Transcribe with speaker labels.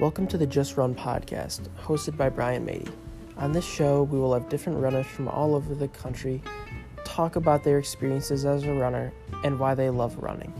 Speaker 1: Welcome to the Just Run podcast, hosted by Brian Mady. On this show, we will have different runners from all over the country talk about their experiences as a runner and why they love running.